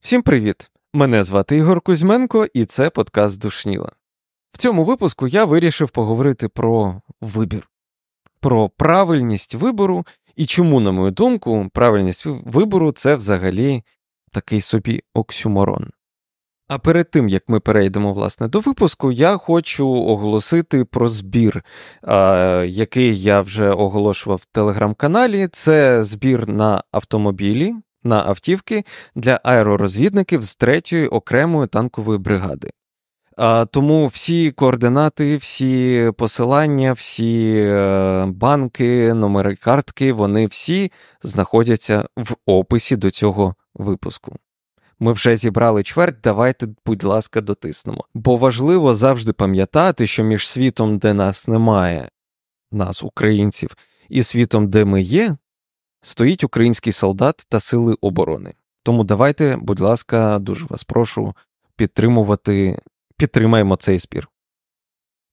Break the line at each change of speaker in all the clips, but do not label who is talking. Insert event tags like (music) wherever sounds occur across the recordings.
Всім привіт! Мене звати Ігор Кузьменко, і це подкаст Душніла. В цьому випуску я вирішив поговорити про вибір, про правильність вибору і чому, на мою думку, правильність вибору це взагалі такий собі оксюморон. А перед тим як ми перейдемо власне до випуску, я хочу оголосити про збір, який я вже оголошував в телеграм-каналі. Це збір на автомобілі, на автівки для аеророзвідників з 3-ї окремої танкової бригади. Тому всі координати, всі посилання, всі е, банки, номери картки, вони всі знаходяться в описі до цього випуску. Ми вже зібрали чверть, давайте, будь ласка, дотиснемо. Бо важливо завжди пам'ятати, що між світом, де нас немає, нас, українців, і світом, де ми є, стоїть український солдат та сили оборони. Тому давайте, будь ласка, дуже вас прошу підтримувати, підтримаємо цей спір.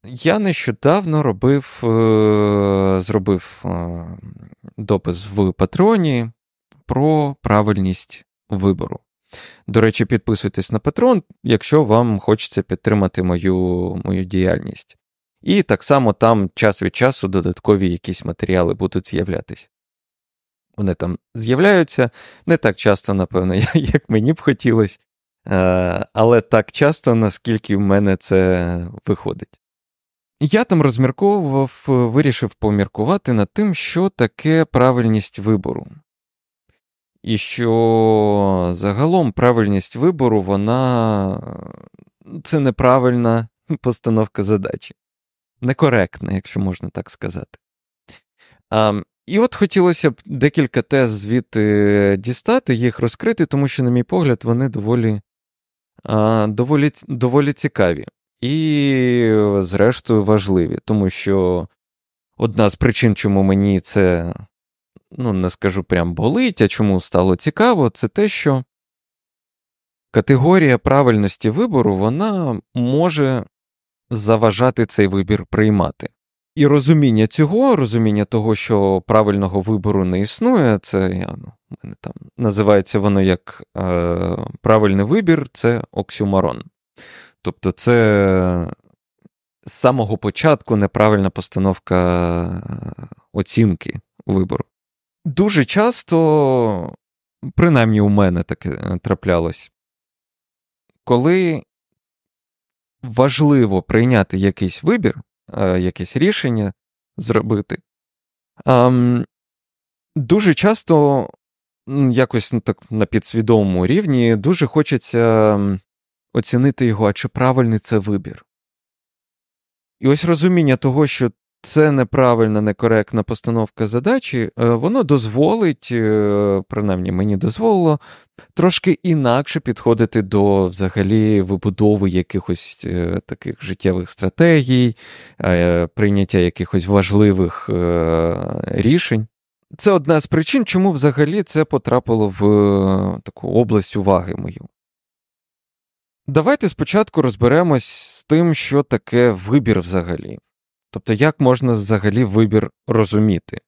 Я нещодавно робив, е, зробив е, допис в Патреоні про правильність вибору. До речі, підписуйтесь на Patreon, якщо вам хочеться підтримати мою, мою діяльність. І так само там час від часу додаткові якісь матеріали будуть з'являтися. Вони там з'являються не так часто, напевно, (laughs) як мені б хотілося, е, але так часто, наскільки в мене це виходить. Я там розмірковував, вирішив поміркувати над тим, що таке правильність вибору. І що загалом правильність вибору, вона це неправильна (laughs) постановка задачі. Некоректна, якщо можна так сказати. А, І от хотілося б декілька тез звідти дістати, їх розкрити, тому що, на мій погляд, вони доволі, а, доволі, доволі цікаві і, зрештою, важливі, тому що одна з причин, чому мені це ну, не скажу прям болить, а чому стало цікаво, це те, що категорія правильності вибору вона може заважати цей вибір приймати. І розуміння цього, розуміння того, що правильного вибору не існує, це я, ну, мене там називається воно як е, правильний вибір, це оксюмарон. Тобто, це з самого початку неправильна постановка е, оцінки вибору. Дуже часто, принаймні у мене таке е, траплялось, коли важливо прийняти якийсь вибір, е, якесь рішення зробити, дуже часто, якось ну, так на підсвідомому рівні, дуже хочеться оцінити його, а чи правильний це вибір. І ось розуміння того, що це неправильна, некоректна постановка задачі, е, воно дозволить, е, принаймні мені дозволило, трошки інакше підходити до взагалі вибудови якихось е, таких життєвих стратегій, прийняття якихось важливих рішень. Це одна з причин, чому взагалі це потрапило в таку область уваги мою. Давайте спочатку розберемось з тим, що таке вибір взагалі. Тобто, як можна взагалі вибір розуміти?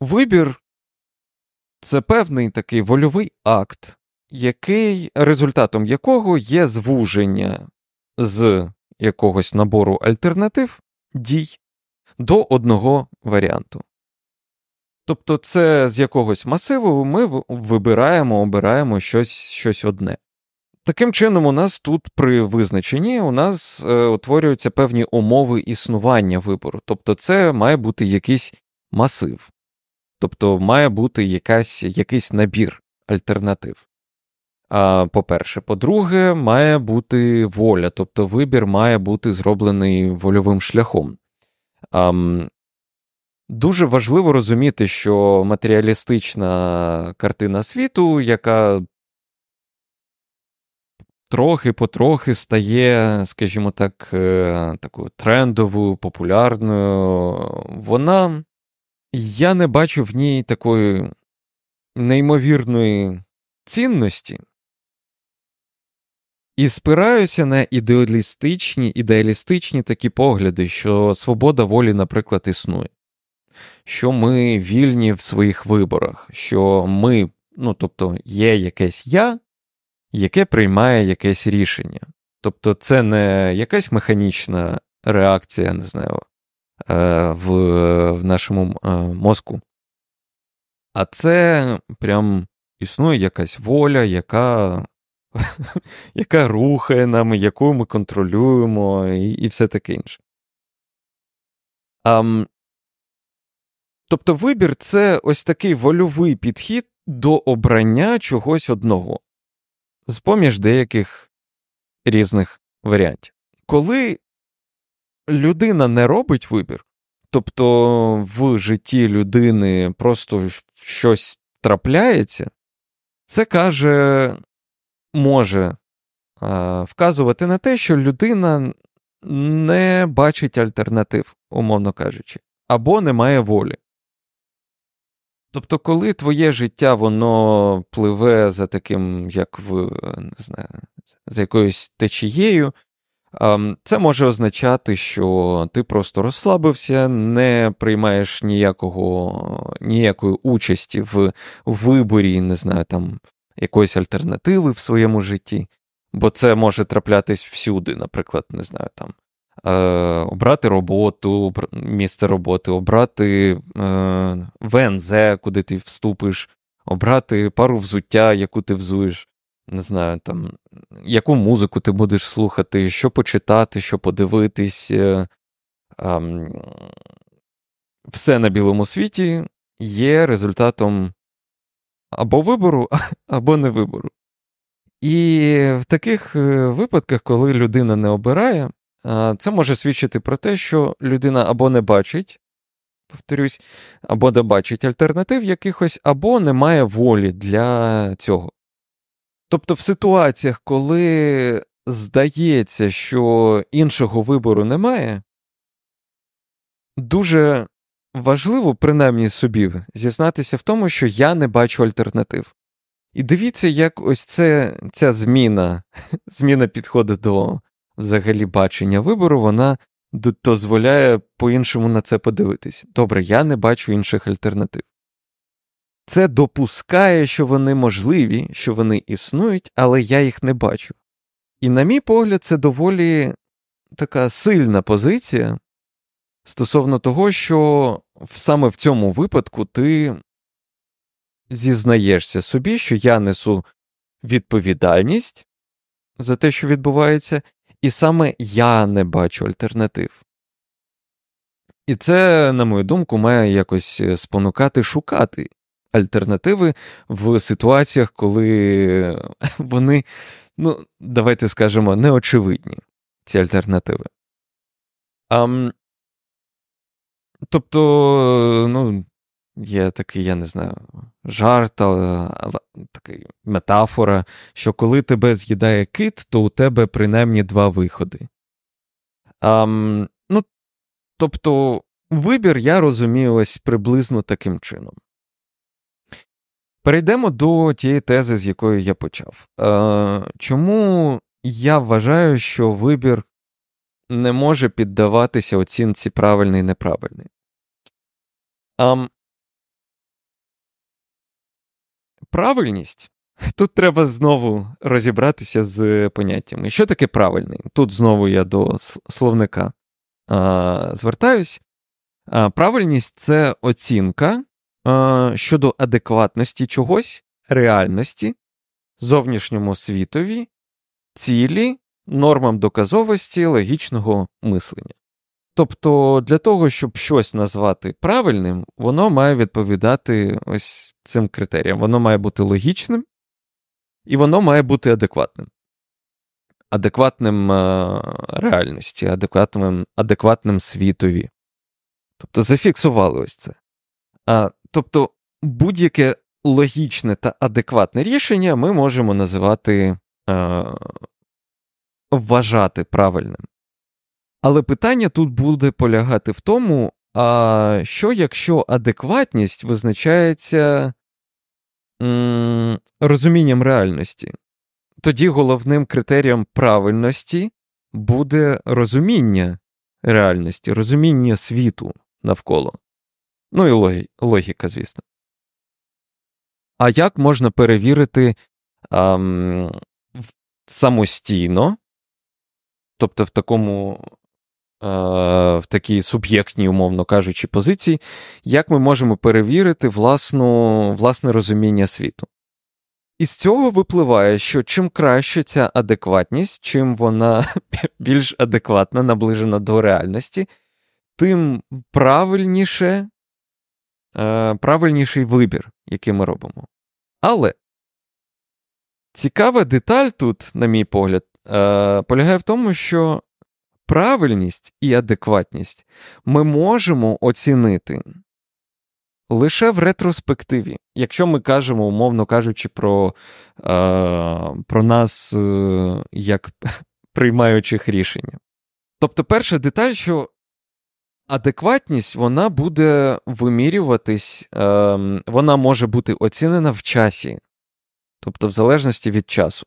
Вибір це певний такий вольовий акт, який, результатом якого є звуження з якогось набору альтернатив дій до одного варіанту. Тобто, це з якогось масиву ми вибираємо, обираємо щось, щось одне. Таким чином, у нас тут при визначенні у нас е, утворюються певні умови існування вибору. Тобто, це має бути якийсь масив, тобто має бути якась, якийсь набір альтернатив. А, По-перше, по-друге, має бути воля, тобто вибір має бути зроблений вольовим шляхом. А, Дуже важливо розуміти, що матеріалістична картина світу, яка трохи-потрохи стає, скажімо так, е, такою трендовою, популярною. Вона. Я не бачу в ній такої неймовірної цінності. І спираюся на ідеалістичні ідеалістичні такі погляди, що свобода волі, наприклад, існує, що ми вільні в своїх виборах, що ми, ну тобто, є якесь я, яке приймає якесь рішення. Тобто, це не якась механічна реакція, не знаю, е, в, в нашому е, мозку, а це прям існує якась воля, яка (laughs) яка рухає нами, яку ми контролюємо, і і все таке інше. А, Тобто вибір це ось такий вольовий підхід до обрання чогось одного, з поміж деяких різних варіантів. Коли людина не робить вибір, тобто в житті людини просто щось трапляється, це каже може а, вказувати на те, що людина не бачить альтернатив, умовно кажучи, або не має волі. Тобто, коли твоє життя воно пливе за таким, як в не знаю, за якоюсь течією, це може означати, що ти просто розслабився, не приймаєш ніякого, ніякої участі в виборі, не знаю, там якоїсь альтернативи в своєму житті, бо це може траплятись всюди, наприклад, не знаю, там. Е, обрати роботу, місце роботи, обрати е, ВНЗ, куди ти вступиш, обрати пару взуття, яку ти взуєш, не знаю, там, яку музику ти будеш слухати, що почитати, що подивитись. Е, е, все на білому світі є результатом або вибору, (laughs) або не вибору. І в таких е, випадках, коли людина не обирає, це може свідчити про те, що людина або не бачить, повторюсь, або не бачить альтернатив якихось, або не має волі для цього. Тобто, в ситуаціях, коли здається, що іншого вибору немає, дуже важливо, принаймні собі, зізнатися в тому, що я не бачу альтернатив. І дивіться, як ось це, ця зміна, (laughs) зміна підходу до взагалі бачення вибору, вона дозволяє по-іншому на це подивитись. Добре, я не бачу інших альтернатив. Це допускає, що вони можливі, що вони існують, але я їх не бачу. І, на мій погляд, це доволі така сильна позиція стосовно того, що саме в цьому випадку ти зізнаєшся собі, що я несу відповідальність за те, що відбувається, і саме я не бачу альтернатив. І це, на мою думку, має якось спонукати шукати альтернативи в ситуаціях, коли (laughs) вони, ну, давайте скажемо, неочевидні, ці альтернативи. А, Тобто, ну, є такий, я не знаю, жарт, але такий метафора, що коли тебе з'їдає кит, то у тебе принаймні два виходи. А, ну, Тобто, вибір я розумію ось приблизно таким чином. Перейдемо до тієї тези, з якої я почав. Е, Чому я вважаю, що вибір не може піддаватися оцінці правильний і неправильний? А, Правильність. Тут треба знову розібратися з поняттями. Що таке правильний? Тут знову я до словника а, звертаюсь. А, Правильність це оцінка а, щодо адекватності чогось, реальності, зовнішньому світові, цілі, нормам доказовості логічного мислення. Тобто для того, щоб щось назвати правильним, воно має відповідати ось цим критеріям. Воно має бути логічним, і воно має бути адекватним. Адекватним е, реальності, адекватним адекватним світові. Тобто зафіксували ось це. А, Тобто будь-яке логічне та адекватне рішення ми можемо називати е, вважати правильним. Але питання тут буде полягати в тому, а що якщо адекватність визначається м, розумінням реальності? тоді головним критерієм правильності буде розуміння реальності, розуміння світу навколо. Ну і логіка, звісно. А як можна перевірити ам, самостійно, тобто в такому в такій суб'єктній, умовно кажучи, позиції, як ми можемо перевірити власну, власне розуміння світу? І з цього випливає, що чим краще ця адекватність, чим вона (laughs) більш адекватна, наближена до реальності, тим правильніше, е, правильніший вибір, який ми робимо. Але цікава деталь тут, на мій погляд, е, полягає в тому, що правильність і адекватність ми можемо оцінити лише в ретроспективі, якщо ми кажемо, умовно кажучи, про, е, про нас е, як (laughs) приймаючих рішення. Тобто, перша деталь, що адекватність вона буде вимірюватись, е, вона може бути оцінена в часі, тобто в залежності від часу.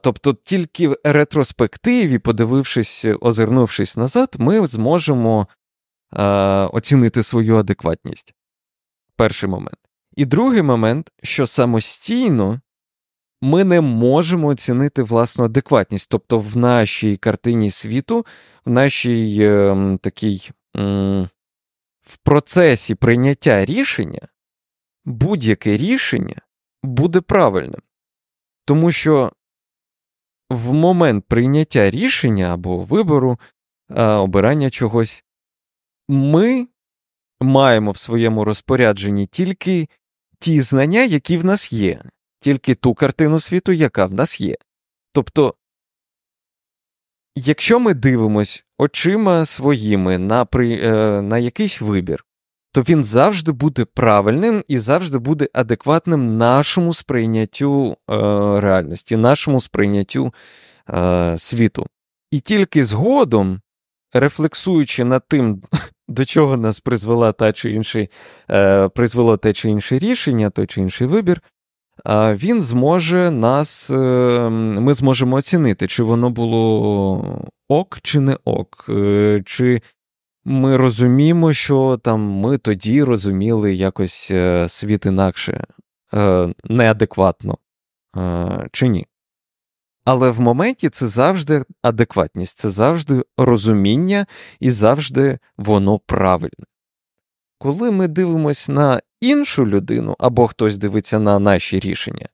Тобто тільки в ретроспективі, подивившись, озирнувшись назад, ми зможемо оцінити свою адекватність. Перший момент. І другий момент, що самостійно ми не можемо оцінити власну адекватність. Тобто, в нашій картині світу, в нашій е, такій е, в процесі прийняття рішення будь-яке рішення буде правильним. Тому що в момент прийняття рішення або вибору, обирання чогось, ми маємо в своєму розпорядженні тільки ті знання, які в нас є, тільки ту картину світу, яка в нас є. Тобто, якщо ми дивимось очима своїми на, при, е, на якийсь вибір, то він завжди буде правильним і завжди буде адекватним нашому сприйняттю е, реальності, нашому сприйняттю е, світу. І тільки згодом, рефлексуючи над тим, (laughs) до чого нас призвела та чи інший, е, призвело те чи інше рішення, той чи інший вибір, е, він зможе нас, е, ми зможемо оцінити, чи воно було ок, чи не ок, е, чи ми розуміємо, що там ми тоді розуміли якось е, світ інакше, е, неадекватно е, чи ні. Але в моменті це завжди адекватність, це завжди розуміння і завжди воно правильне. Коли ми дивимося на іншу людину або хтось дивиться на наші рішення,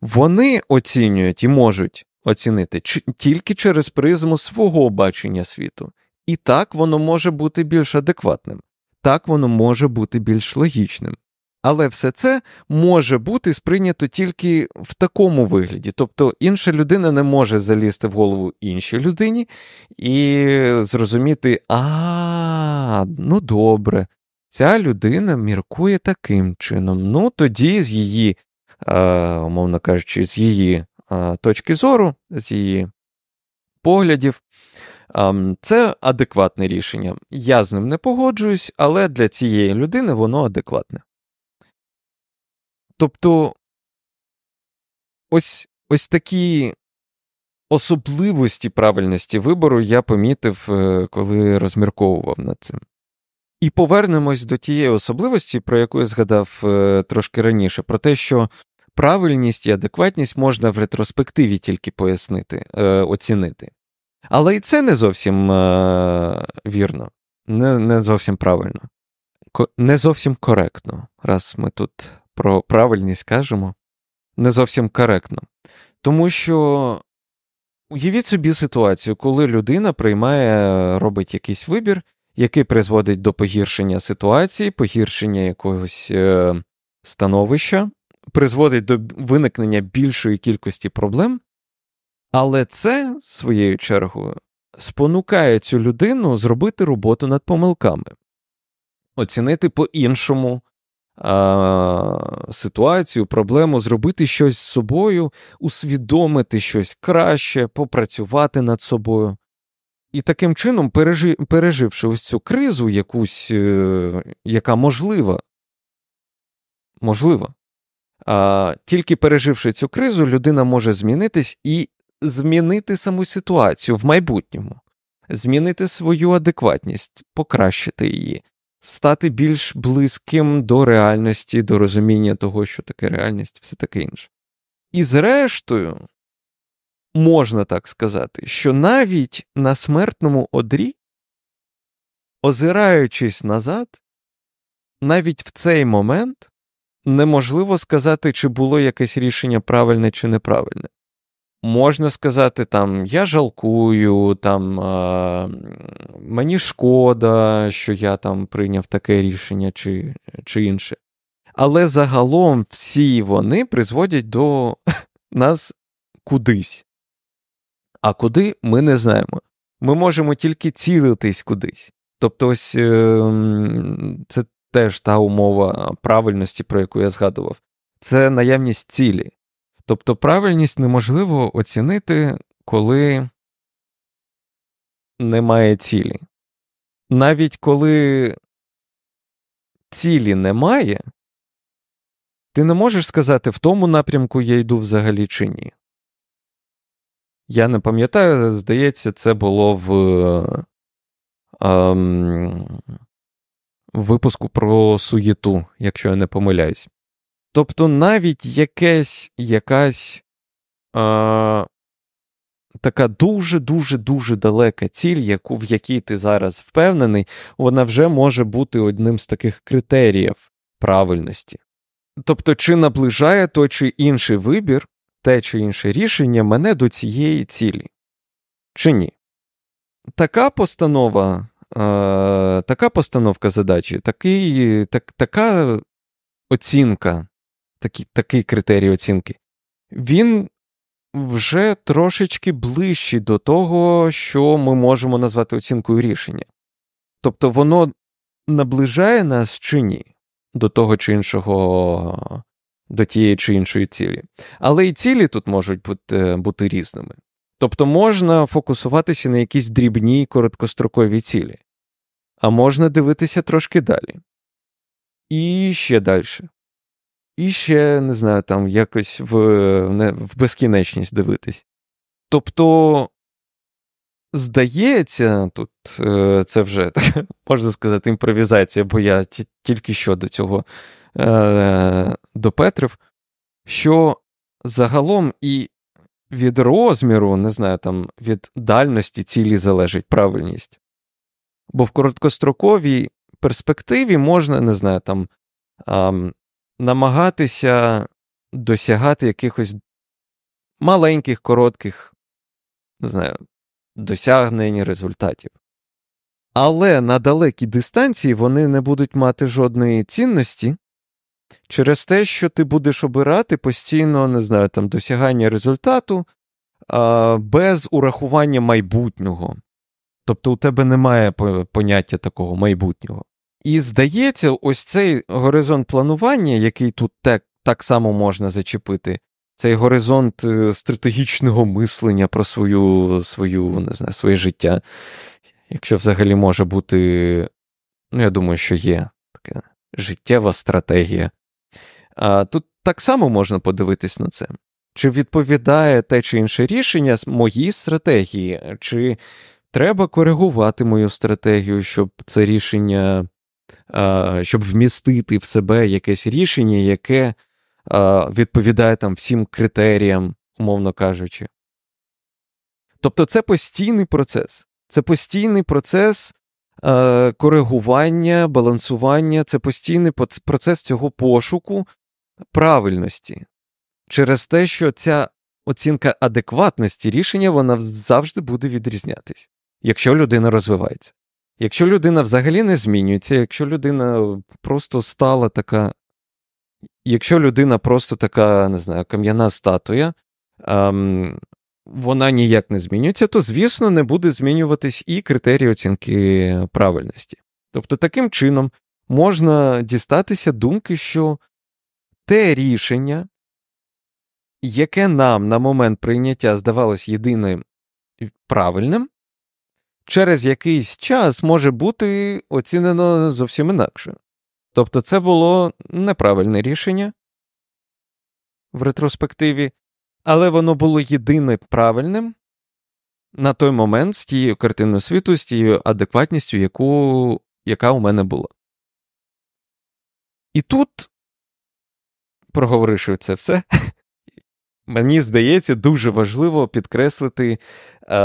вони оцінюють і можуть оцінити тільки через призму свого бачення світу. І так воно може бути більш адекватним, так воно може бути більш логічним. Але все це може бути сприйнято тільки в такому вигляді. Тобто інша людина не може залізти в голову іншій людині і зрозуміти, а, ну добре, ця людина міркує таким чином. Ну тоді з її, умовно кажучи, з її точки зору, з її поглядів, це адекватне рішення. Я з ним не погоджуюсь, але для цієї людини воно адекватне. Тобто ось ось такі особливості правильності вибору я помітив, е, коли розмірковував над цим. І повернемось до тієї особливості, про яку я згадав е, трошки раніше, про те, що правильність і адекватність можна в ретроспективі тільки пояснити, е, оцінити. Але і це не зовсім е, вірно, не не зовсім правильно, Ко, не зовсім коректно, раз ми тут про правильність кажемо, не зовсім коректно. Тому що уявіть собі ситуацію, коли людина приймає, робить якийсь вибір, який призводить до погіршення ситуації, погіршення якогось е, становища, призводить до виникнення більшої кількості проблем. Але це, своєю чергою, спонукає цю людину зробити роботу над помилками, оцінити по-іншому ситуацію, проблему, зробити щось з собою, усвідомити щось краще, попрацювати над собою. І таким чином, пережи, переживши ось цю кризу, якусь, е, яка можлива, можлива, А, Тільки переживши цю кризу, людина може змінитись і змінити саму ситуацію в майбутньому, змінити свою адекватність, покращити її, стати більш близьким до реальності, до розуміння того, що таке реальність, все таке інше. І зрештою, можна так сказати, що навіть на смертному одрі, озираючись назад, навіть в цей момент неможливо сказати, чи було якесь рішення правильне чи неправильне. Можна сказати, там я жалкую, там а, мені шкода, що я там прийняв таке рішення чи, чи інше. Але загалом всі вони призводять до (laughs) нас кудись. А куди ми не знаємо. Ми можемо тільки цілитись кудись. Тобто, ось ем, це теж та умова правильності, про яку я згадував, це наявність цілі. Тобто правильність неможливо оцінити, коли немає цілі. Навіть коли цілі немає, ти не можеш сказати, в тому напрямку я йду взагалі чи ні. Я не пам'ятаю, здається, це було в ем, випуску про суєту, якщо я не помиляюсь. Тобто навіть якесь, якась е, така дуже-дуже дуже далека ціль, яку, в якій ти зараз впевнений, вона вже може бути одним з таких критеріїв правильності. Тобто, чи наближає той чи інший вибір, те чи інше рішення мене до цієї цілі, чи ні? Така постанова, е, така постановка задачі, такий, так, така оцінка такий, такий критерій оцінки, він вже трошечки ближчий до того, що ми можемо назвати оцінкою рішення. Тобто воно наближає нас чи ні до того чи іншого, до тієї чи іншої цілі. Але і цілі тут можуть бути, бути різними. Тобто можна фокусуватися на якісь дрібні короткострокові цілі, а можна дивитися трошки далі. І ще далі. І ще, не знаю, там якось в в безкінечність дивитись. Тобто, здається, тут е, це вже так, (laughs) можна сказати, імпровізація, бо я ті, тільки що до цього е, допетрив, що загалом і від розміру, не знаю, там, від дальності цілі залежить правильність. Бо в короткостроковій перспективі можна, не знаю, там намагатися досягати якихось маленьких, коротких, не знаю, досягнень результатів. Але на далекій дистанції вони не будуть мати жодної цінності через те, що ти будеш обирати постійно, не знаю, там досягання результату а, без урахування майбутнього. Тобто у тебе немає поняття такого майбутнього. І здається, ось цей горизонт планування, який тут так, так само можна зачепити, цей горизонт е, стратегічного мислення про свою, свою, не знаю, своє життя, якщо взагалі може бути, ну, я думаю, що є така життєва стратегія. А Тут так само можна подивитись на це. Чи відповідає те чи інше рішення моїй стратегії, чи треба коригувати мою стратегію, щоб це рішення щоб вмістити в себе якесь рішення, яке відповідає там всім критеріям, умовно кажучи. Тобто це постійний процес. Це постійний процес коригування, балансування, це постійний процес цього пошуку правильності через те, що ця оцінка адекватності рішення вона завжди буде відрізнятись, якщо людина розвивається. Якщо людина взагалі не змінюється, якщо людина просто стала така, якщо людина просто така, не знаю, кам'яна статуя, ем, вона ніяк не змінюється, то, звісно, не буде змінюватись і критерії оцінки правильності. Тобто, таким чином можна дістатися думки, що те рішення, яке нам на момент прийняття здавалось єдиним правильним, через якийсь час може бути оцінено зовсім інакше. Тобто це було неправильне рішення, в ретроспективі, але воно було єдине правильним на той момент з тією картиною світу, з тією адекватністю, яку, яка у мене була. І тут, проговоривши це все, (laughs) мені здається, дуже важливо підкреслити е,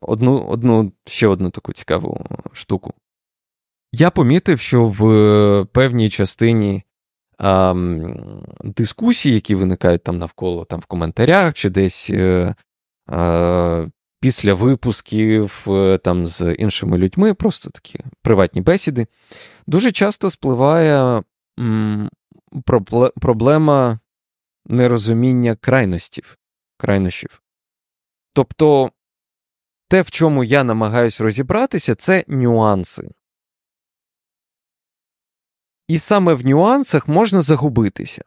одну, одну, ще одну таку цікаву штуку. Я помітив, що в певній частині е, дискусій, які виникають там навколо там в коментарях чи десь е, е, після випусків е, там з іншими людьми, просто такі приватні бесіди, дуже часто спливає м, проблема нерозуміння крайностів, крайнощів. Тобто те, в чому я намагаюсь розібратися, це нюанси. І саме в нюансах можна загубитися.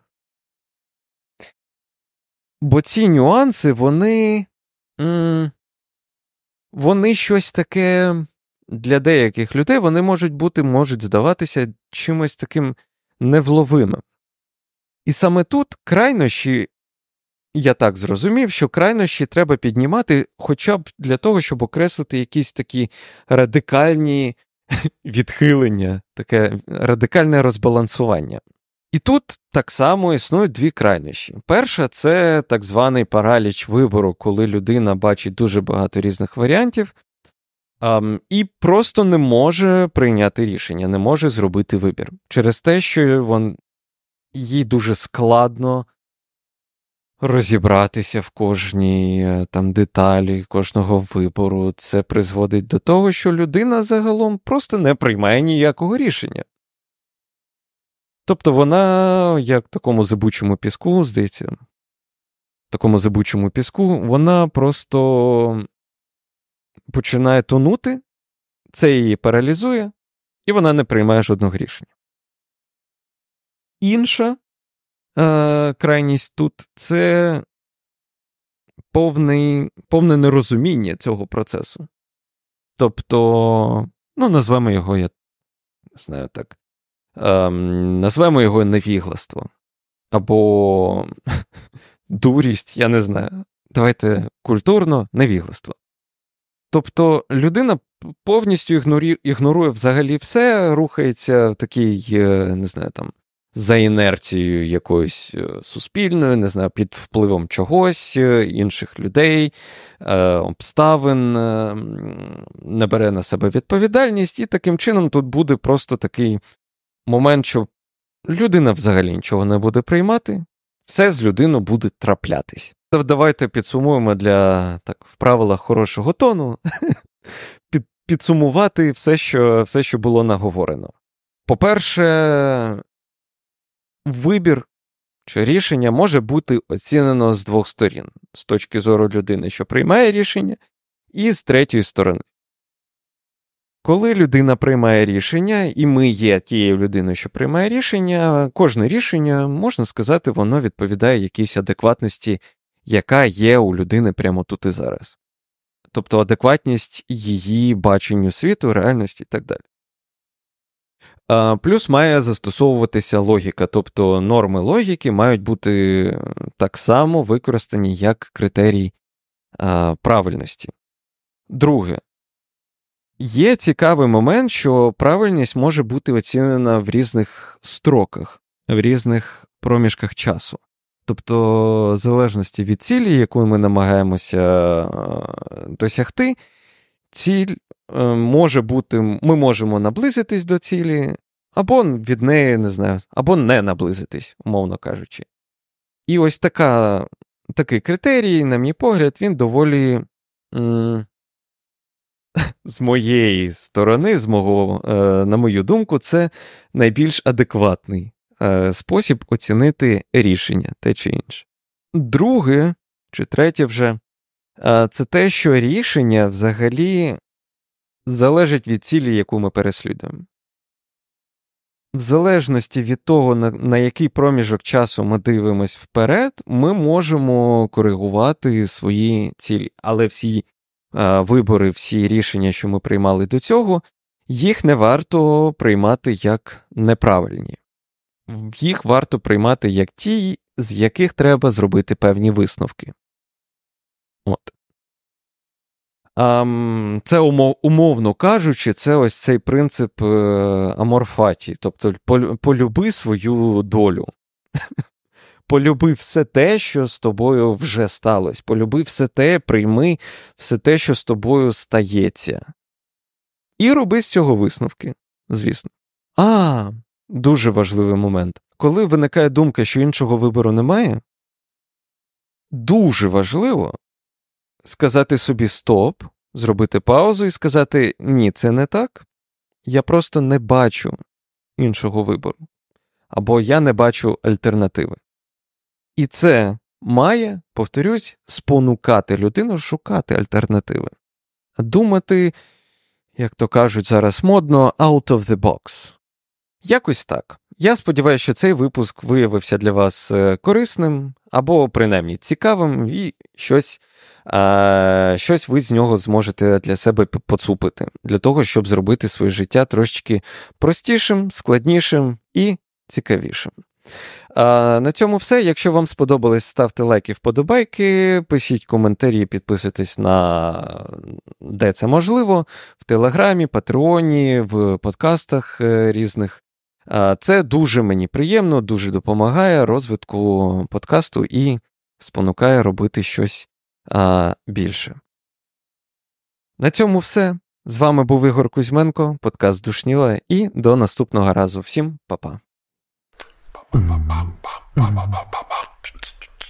Бо ці нюанси, вони. Вони щось таке для деяких людей вони можуть бути, можуть здаватися чимось таким невловимим. І саме тут крайнощі, я так зрозумів, що крайнощі треба піднімати хоча б для того, щоб окреслити якісь такі радикальні (laughs) відхилення, таке радикальне розбалансування. І тут так само існують дві крайнощі. Перша це так званий параліч вибору, коли людина бачить дуже багато різних варіантів um, і просто не може прийняти рішення, не може зробити вибір через те, що вон, їй дуже складно розібратися в кожній е, там деталі кожного вибору. Це призводить до того, що людина загалом просто не приймає ніякого рішення. Тобто вона, як в такому зибучому піску, здається, в такому зибучому піску, вона просто починає тонути, це її паралізує, і вона не приймає жодного рішення. Інша е, крайність тут це повний, повне нерозуміння цього процесу. Тобто, ну, назвемо його, я не знаю так, е, назвемо його невігластво. Або (laughs) дурість, я не знаю. Давайте культурно невігластво. Тобто людина повністю ігнорує, ігнорує взагалі все, рухається в такий, е, не знаю, там, за інерцією якоюсь е, суспільною, не знаю, під впливом чогось, е, інших людей, обставин, не бере на себе відповідальність, і таким чином тут буде просто такий момент, що людина взагалі нічого не буде приймати, все з людиною буде траплятись. Давайте підсумуємо для так, в правилах хорошого тону, (laughs) під, підсумувати все що, все, що було наговорено. По-перше, вибір чи рішення може бути оцінено з двох сторін: з точки зору людини, що приймає рішення, і з третьої сторони. Коли людина приймає рішення, і ми є тією людиною, що приймає рішення, кожне рішення, можна сказати, воно відповідає якійсь адекватності, яка є у людини прямо тут і зараз. Тобто адекватність її баченню світу, реальності і так далі. Плюс має застосовуватися логіка, тобто норми логіки мають бути так само використані як критерій правильності. Друге, є цікавий момент, що правильність може бути оцінена в різних строках, в різних проміжках часу. Тобто, в залежності від цілі, яку ми намагаємося досягти, ціль Е, може бути, ми можемо наблизитись до цілі, або від неї, не знаю, або не наблизитись, умовно кажучи. І ось така, такий критерій, на мій погляд, він доволі. М- (laughs) з моєї сторони, з мого, е, на мою думку, це найбільш адекватний е, спосіб оцінити рішення те чи інше. Друге, чи третє вже, це те, що рішення взагалі залежить від цілі, яку ми переслідуємо. В залежності від того, на, на який проміжок часу ми дивимось вперед, ми можемо коригувати свої цілі. Але всі е, вибори, всі рішення, що ми приймали до цього, їх не варто приймати як неправильні. Їх варто приймати як ті, з яких треба зробити певні висновки. От. Це умовно кажучи, це ось цей принцип е, аморфаті, тобто полюби свою долю. (laughs) Полюби все те, що з тобою вже сталося. Полюби все те, прийми все те, що з тобою стається. І роби з цього висновки, звісно. А, дуже важливий момент. Коли виникає думка, що іншого вибору немає, дуже важливо сказати собі стоп, зробити паузу і сказати ні, це не так. Я просто не бачу іншого вибору. Або я не бачу альтернативи. І це має, повторюсь, спонукати людину шукати альтернативи, думати, як то кажуть зараз модно, out of the box. Якось так. Я сподіваюся, що цей випуск виявився для вас е, корисним або принаймні цікавим, і щось а, щось ви з нього зможете для себе поцупити, для того, щоб зробити своє життя трошечки простішим, складнішим і цікавішим. А, На цьому все. Якщо вам сподобалось, ставте лайки, вподобайки, пишіть коментарі, підписуйтесь на де це можливо, в Телеграмі, Патреоні, в подкастах е, різних. Це дуже мені приємно, дуже допомагає розвитку подкасту і спонукає робити щось більше. На цьому все. З вами був Ігор Кузьменко, подкаст Душніла, і до наступного разу. Всім па-па.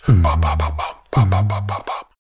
Ba ba ba ba ba ba